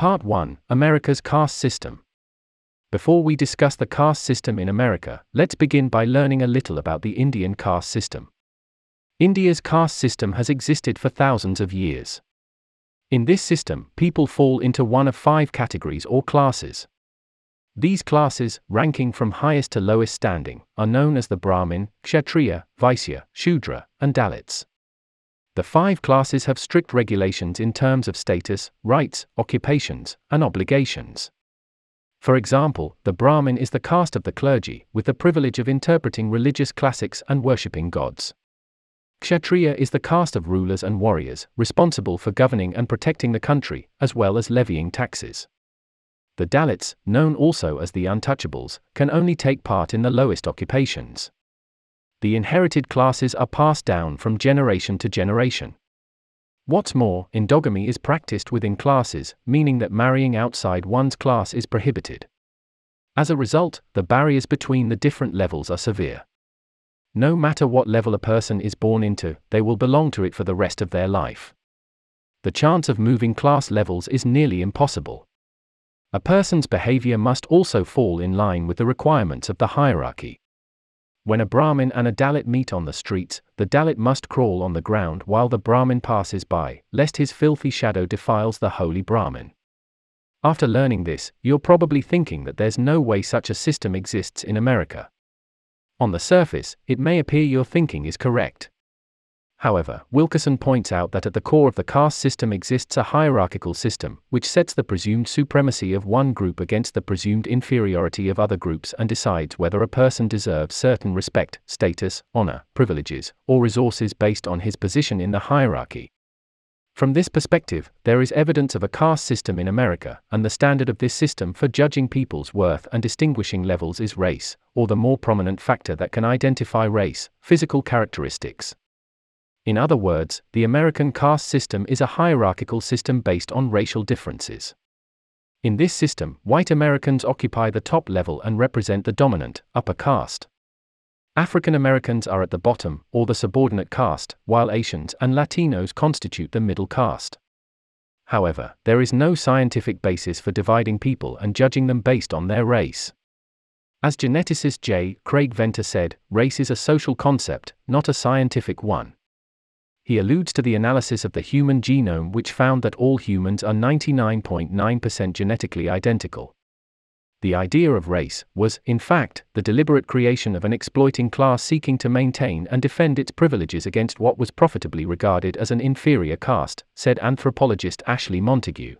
Part 1 America's Caste System. Before we discuss the caste system in America, let's begin by learning a little about the Indian caste system. India's caste system has existed for thousands of years. In this system, people fall into one of five categories or classes. These classes, ranking from highest to lowest standing, are known as the Brahmin, Kshatriya, Vaisya, Shudra, and Dalits. The five classes have strict regulations in terms of status, rights, occupations, and obligations. For example, the Brahmin is the caste of the clergy, with the privilege of interpreting religious classics and worshipping gods. Kshatriya is the caste of rulers and warriors, responsible for governing and protecting the country, as well as levying taxes. The Dalits, known also as the untouchables, can only take part in the lowest occupations. The inherited classes are passed down from generation to generation. What's more, endogamy is practiced within classes, meaning that marrying outside one's class is prohibited. As a result, the barriers between the different levels are severe. No matter what level a person is born into, they will belong to it for the rest of their life. The chance of moving class levels is nearly impossible. A person's behavior must also fall in line with the requirements of the hierarchy. When a Brahmin and a Dalit meet on the streets, the Dalit must crawl on the ground while the Brahmin passes by, lest his filthy shadow defiles the holy Brahmin. After learning this, you're probably thinking that there's no way such a system exists in America. On the surface, it may appear your thinking is correct. However, Wilkerson points out that at the core of the caste system exists a hierarchical system, which sets the presumed supremacy of one group against the presumed inferiority of other groups and decides whether a person deserves certain respect, status, honor, privileges, or resources based on his position in the hierarchy. From this perspective, there is evidence of a caste system in America, and the standard of this system for judging people's worth and distinguishing levels is race, or the more prominent factor that can identify race, physical characteristics. In other words, the American caste system is a hierarchical system based on racial differences. In this system, white Americans occupy the top level and represent the dominant, upper caste. African Americans are at the bottom, or the subordinate caste, while Asians and Latinos constitute the middle caste. However, there is no scientific basis for dividing people and judging them based on their race. As geneticist J. Craig Venter said, race is a social concept, not a scientific one. He alludes to the analysis of the human genome, which found that all humans are 99.9% genetically identical. The idea of race was, in fact, the deliberate creation of an exploiting class seeking to maintain and defend its privileges against what was profitably regarded as an inferior caste, said anthropologist Ashley Montagu.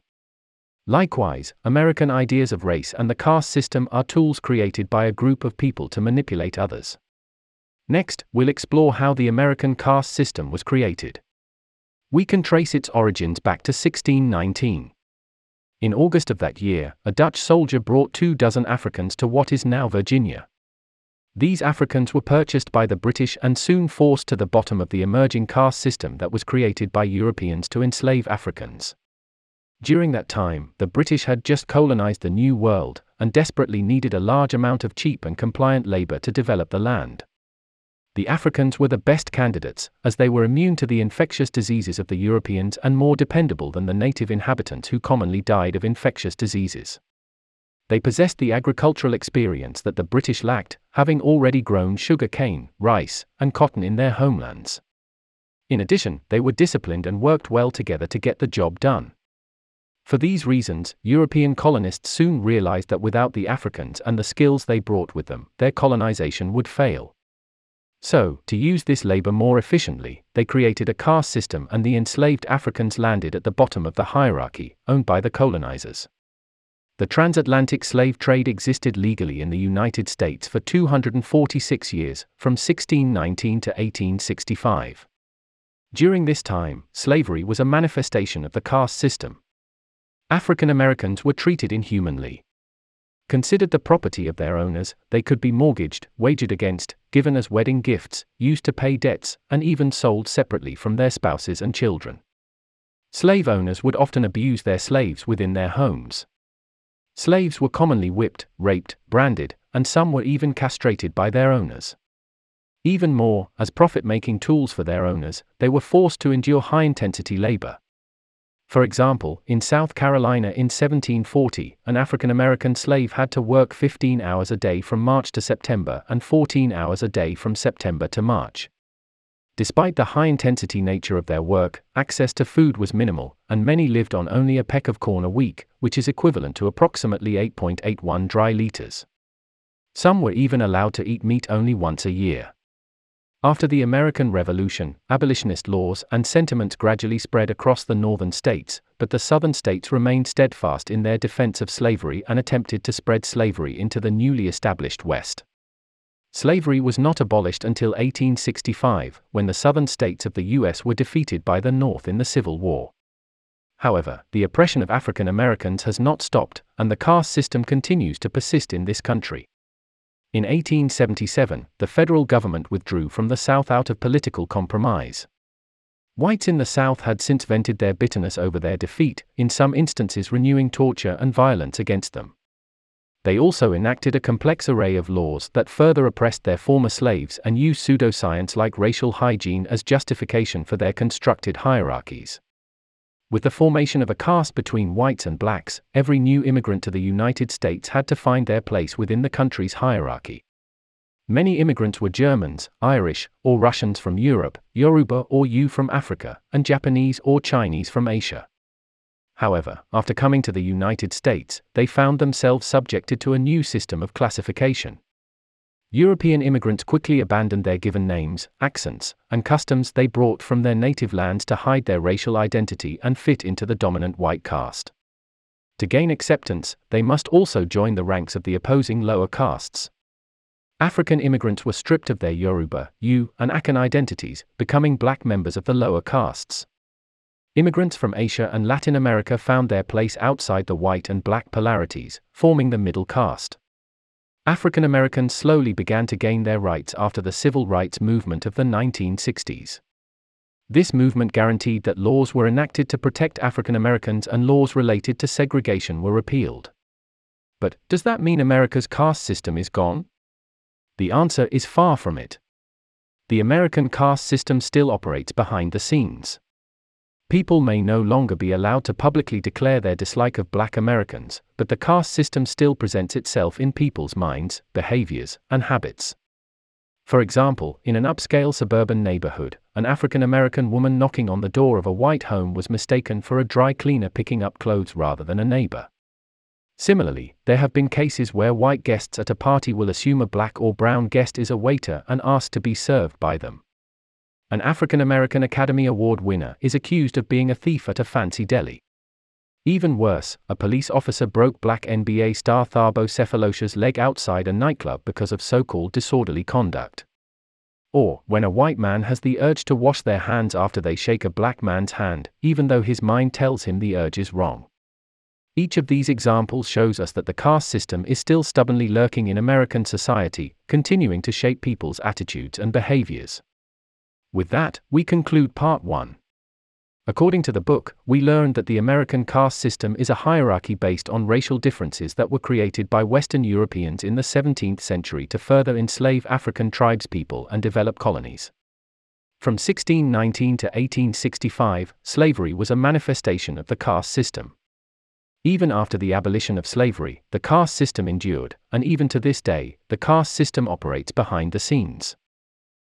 Likewise, American ideas of race and the caste system are tools created by a group of people to manipulate others. Next, we'll explore how the American caste system was created. We can trace its origins back to 1619. In August of that year, a Dutch soldier brought two dozen Africans to what is now Virginia. These Africans were purchased by the British and soon forced to the bottom of the emerging caste system that was created by Europeans to enslave Africans. During that time, the British had just colonized the New World and desperately needed a large amount of cheap and compliant labor to develop the land. The Africans were the best candidates, as they were immune to the infectious diseases of the Europeans and more dependable than the native inhabitants who commonly died of infectious diseases. They possessed the agricultural experience that the British lacked, having already grown sugar cane, rice, and cotton in their homelands. In addition, they were disciplined and worked well together to get the job done. For these reasons, European colonists soon realized that without the Africans and the skills they brought with them, their colonization would fail. So, to use this labor more efficiently, they created a caste system and the enslaved Africans landed at the bottom of the hierarchy, owned by the colonizers. The transatlantic slave trade existed legally in the United States for 246 years, from 1619 to 1865. During this time, slavery was a manifestation of the caste system. African Americans were treated inhumanly. Considered the property of their owners, they could be mortgaged, wagered against, given as wedding gifts, used to pay debts, and even sold separately from their spouses and children. Slave owners would often abuse their slaves within their homes. Slaves were commonly whipped, raped, branded, and some were even castrated by their owners. Even more, as profit making tools for their owners, they were forced to endure high intensity labor. For example, in South Carolina in 1740, an African American slave had to work 15 hours a day from March to September and 14 hours a day from September to March. Despite the high intensity nature of their work, access to food was minimal, and many lived on only a peck of corn a week, which is equivalent to approximately 8.81 dry liters. Some were even allowed to eat meat only once a year. After the American Revolution, abolitionist laws and sentiments gradually spread across the northern states, but the southern states remained steadfast in their defense of slavery and attempted to spread slavery into the newly established West. Slavery was not abolished until 1865, when the southern states of the U.S. were defeated by the North in the Civil War. However, the oppression of African Americans has not stopped, and the caste system continues to persist in this country. In 1877, the federal government withdrew from the South out of political compromise. Whites in the South had since vented their bitterness over their defeat, in some instances renewing torture and violence against them. They also enacted a complex array of laws that further oppressed their former slaves and used pseudoscience like racial hygiene as justification for their constructed hierarchies. With the formation of a caste between whites and blacks, every new immigrant to the United States had to find their place within the country's hierarchy. Many immigrants were Germans, Irish, or Russians from Europe, Yoruba or Yu from Africa, and Japanese or Chinese from Asia. However, after coming to the United States, they found themselves subjected to a new system of classification. European immigrants quickly abandoned their given names, accents, and customs they brought from their native lands to hide their racial identity and fit into the dominant white caste. To gain acceptance, they must also join the ranks of the opposing lower castes. African immigrants were stripped of their Yoruba, Yu, and Akan identities, becoming black members of the lower castes. Immigrants from Asia and Latin America found their place outside the white and black polarities, forming the middle caste. African Americans slowly began to gain their rights after the civil rights movement of the 1960s. This movement guaranteed that laws were enacted to protect African Americans and laws related to segregation were repealed. But, does that mean America's caste system is gone? The answer is far from it. The American caste system still operates behind the scenes. People may no longer be allowed to publicly declare their dislike of black Americans, but the caste system still presents itself in people's minds, behaviors, and habits. For example, in an upscale suburban neighborhood, an African American woman knocking on the door of a white home was mistaken for a dry cleaner picking up clothes rather than a neighbor. Similarly, there have been cases where white guests at a party will assume a black or brown guest is a waiter and ask to be served by them an African American Academy Award winner, is accused of being a thief at a fancy deli. Even worse, a police officer broke black NBA star Thabo Sefolosha's leg outside a nightclub because of so called disorderly conduct. Or, when a white man has the urge to wash their hands after they shake a black man's hand, even though his mind tells him the urge is wrong. Each of these examples shows us that the caste system is still stubbornly lurking in American society, continuing to shape people's attitudes and behaviors. With that, we conclude part 1. According to the book, we learned that the American caste system is a hierarchy based on racial differences that were created by Western Europeans in the 17th century to further enslave African tribespeople and develop colonies. From 1619 to 1865, slavery was a manifestation of the caste system. Even after the abolition of slavery, the caste system endured, and even to this day, the caste system operates behind the scenes.